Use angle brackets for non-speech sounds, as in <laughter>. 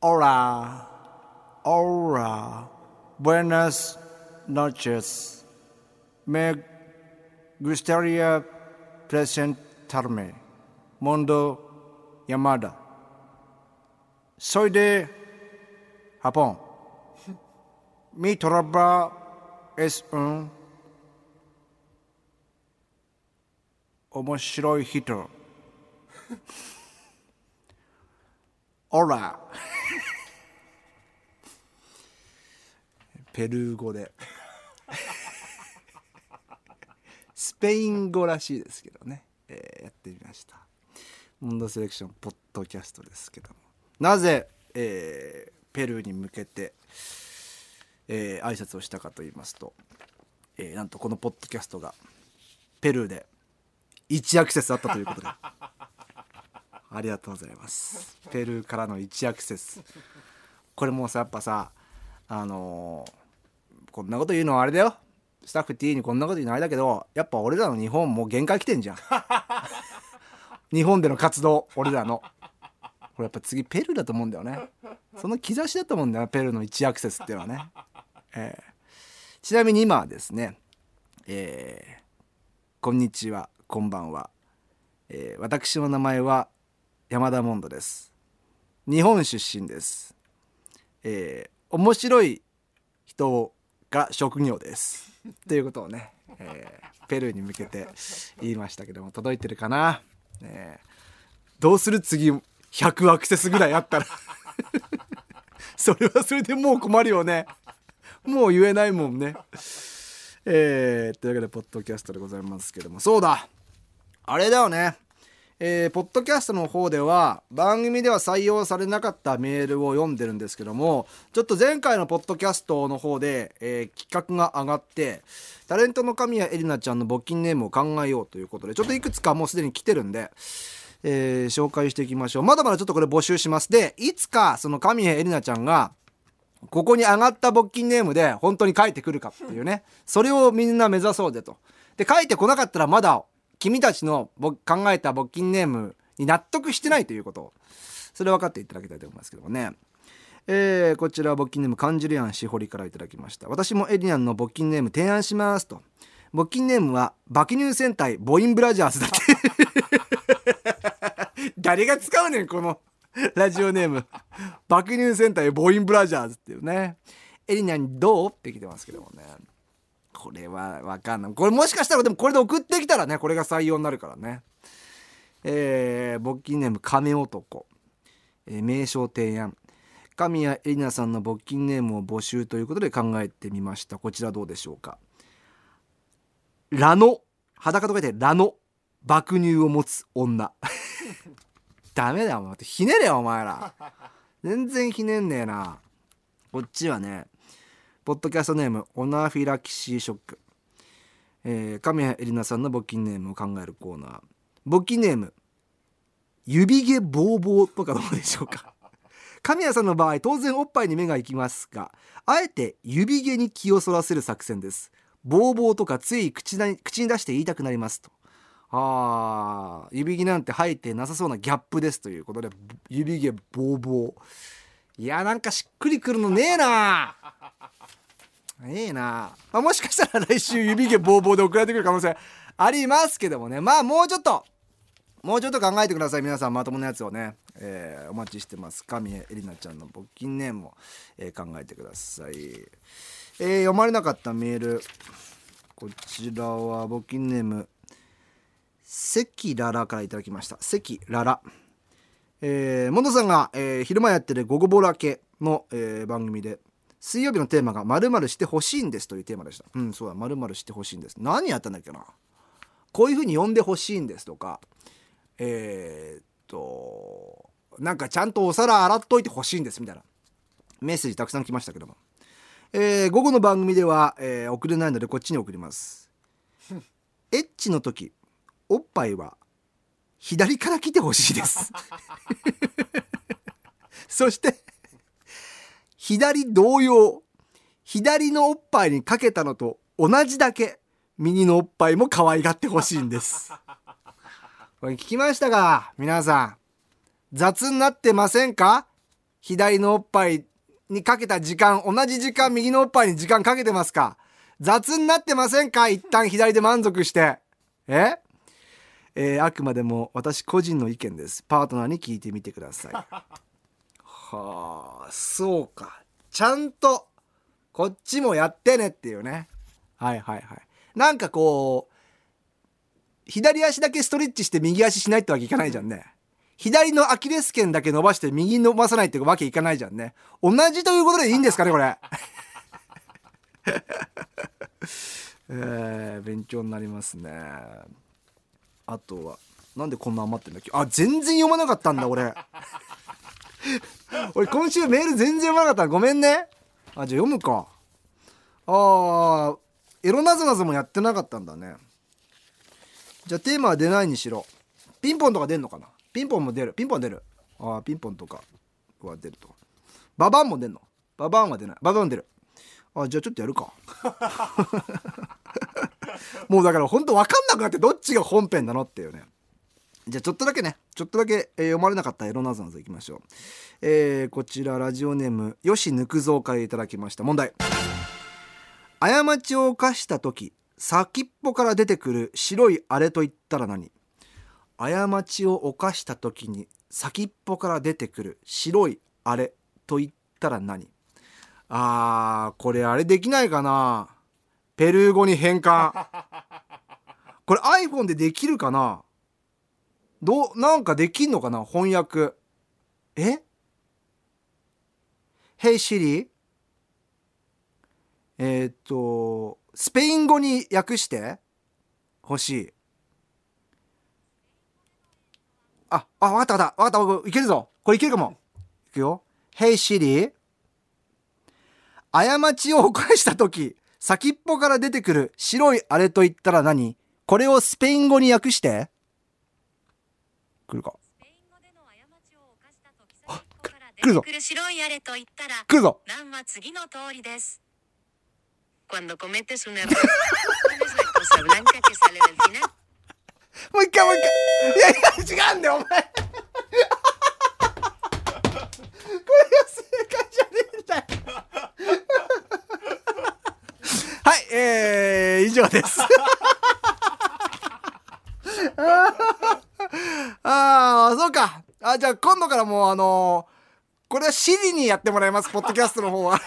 Hola, hola, buenas noches. Me gustaría presentarme. Mundo Yamada. Soy de Japón. <laughs> Mi trabajo es un Omoshiroi Hito. <laughs> Hola. ペルー語で。スペイン語らしいですけどね、えーやってみました。モンドセレクションポッドキャストですけども。なぜ、えーペルーに向けて、えー挨拶をしたかと言いますと、えーなんとこのポッドキャストがペルーで1アクセスあったということで。<laughs> ありがとうございます。ペルーからの1アクセス。これもさやっぱさあのーこんなこと言うのはあれだよ。スタッフ T にこんなこと言うのはあれだけどやっぱ俺らの日本もう限界来てんじゃん。<laughs> 日本での活動俺らの。これやっぱ次ペルーだと思うんだよね。その兆しだと思うんだよペルーの1アクセスっていうのはね、えー。ちなみに今はですねえーこんにちはこんばんは、えー私の名前は山田モンドです。日本出身です。えー面白い人が職業です。ということをね、えーペルーに向けて言いましたけども届いてるかな、え。ーどうする？次100アクセスぐらいあったら。<laughs> それはそれでもう困るよね。もう言えないもんね。えーというわけでポッドキャストでございますけども。そうだ。あれだよね。えーポッドキャストの方では番組では採用されなかったメールを読んでるんですけどもちょっと前回のポッドキャストの方で、えー企画が上がってタレントの神谷絵里奈ちゃんの募金ネームを考えようということでちょっといくつかもうすでに来てるんで、えー紹介していきましょう。まだまだちょっとこれ募集します。でいつかその神谷絵里奈ちゃんがここに上がった募金ネームで本当に書いてくるかっていうね。それをみんな目指そうぜと。で書いてこなかったらまだ君たちの考えた募金ネームに納得してないということ。それ分かっていただきたいと思いますけどもね。えーこちらは募金ネーム感じるやんしほりからいただきました。私もエリアンの募金ネーム提案しますと。募金ネームは爆乳戦隊ボインブラジャーズだって。<laughs> 誰が使うねんこの <laughs> ラジオネーム。爆乳戦隊ボインブラジャーズっていうね。エリナにどう？って来てますけどもね。これはわかんない。これもしかしたらでもこれで送ってきたらねこれが採用になるからね。えー、募金ネーム亀男、えー名称提案。神谷エリナさんの募金ネームを募集ということで考えてみました。こちらどうでしょうか。ラノ。裸と書いてラノ。爆乳を持つ女。<laughs> ダメだよお前。ひねれよお前ら。全然ひねんねえな。こっちはねポッドキャストネームオナフィラキシーショック、えー、神谷エリナさんの募金ネームを考えるコーナー。募金ネーム指毛ボーボーとかどうでしょうか？<laughs> 神谷さんの場合当然おっぱいに目が行きますがあえて指毛に気をそらせる作戦です。ボーボーとかつい口な口に出して言いたくなりますと。あ指毛なんて生えてなさそうなギャップですということで指毛ボーボーいやなんかしっくりくるのねえな。ええな、まあ、もしかしたら来週指毛ボーボーで送られてくる可能性ありますけどもね。まあもうちょっと。もうちょっと考えてください。皆さんまともなやつをね、えーお待ちしてます。神江エリナちゃんの募金ネームを、えー考えてください、えー読まれなかったメール。こちらは募金ネーム関ララからいただきました。関ララ。えー、モンドさんが、えー昼間やってる「午後ボラ系の」えー番組で水曜日のテーマが「まるしてほしいんです」というテーマでした。うんそうだ「まるしてほしいんです」何やったんだっけな。こういうふうに呼んでほしいんですとか。えーっとなんかちゃんとお皿洗っといてほしいんですみたいな。メッセージたくさん来ましたけども、えー午後の番組では、えー送れないのでこっちに送ります。エッチの時おっぱいは左から来てほしいです。<laughs> そして左同様左のおっぱいにかけたのと同じだけ右のおっぱいも可愛がってほしいんです。<laughs> これ聞きましたか？皆さん。雑になってませんか？左のおっぱいにかけた時間、同じ時間右のおっぱいに時間かけてますか？雑になってませんか？一旦左で満足して。え？えー、あくまでも私個人の意見です。パートナーに聞いてみてください。はあ、そうか。ちゃんと、こっちもやってねっていうね。はいはいはい。なんかこう、左足だけストレッチして右足しないってわけいかないじゃんね。左のアキレス腱だけ伸ばして右伸ばさないってわけいかないじゃんね。同じということでいいんですかね、これ。えー、勉強になりますね。あとは、なんでこんな余ってんだっけ？あ、全然読まなかったんだ、俺。<laughs> 俺今週メール全然読まなかったごめんね。あ、じゃあ読むか。あー、エロなぞなぞもやってなかったんだね。じゃあテーマは出ないにしろ。ピンポンとか出んのかな？ピンポンも出る。ピンポン出る。ああ、ピンポンとかは出ると。ババンも出んの？ババンは出ない。ババン出る。あ、じゃあちょっとやるか。<laughs> もうだからほんと分かんなくなってどっちが本編なのっていうね。じゃあちょっとだけね、ちょっとだけ、えー、読まれなかったエロナゾナゾいきましょう。えー、こちらラジオネーム、よしぬくぞうからいただきました。問題。過ちを犯した時、先っぽから出てくる白いあれと言ったら何？過ちを犯した時に先っぽから出てくる白いあれと言ったら何？あー、これあれできないかな？ペルー語に変換。これ iPhone でできるかな？どう、なんかできんのかな？翻訳。え ?Hey Siri? えー、っと、スペイン語に訳して欲しい。あ、あ、わかったわかった。わかった。いけるぞ。これいけるかも。いくよ。Hey Siri。過ちを犯した時、先っぽから出てくる白いあれと言ったら何？これをスペイン語に訳して。来るか。来るぞ。白いあれと言ったら、来るぞ。難は次の通りです。Cuando cometes un error, pones la cosa blanca que sale del final. もう一回もう一回。いやいや、違うんだよ、お前。<laughs> これが正解じゃねえんだよ。はい、えー、以上です。<laughs> あ、じゃあ今度からもうあのー、これはシリにやってもらいます、ポッドキャストの方は。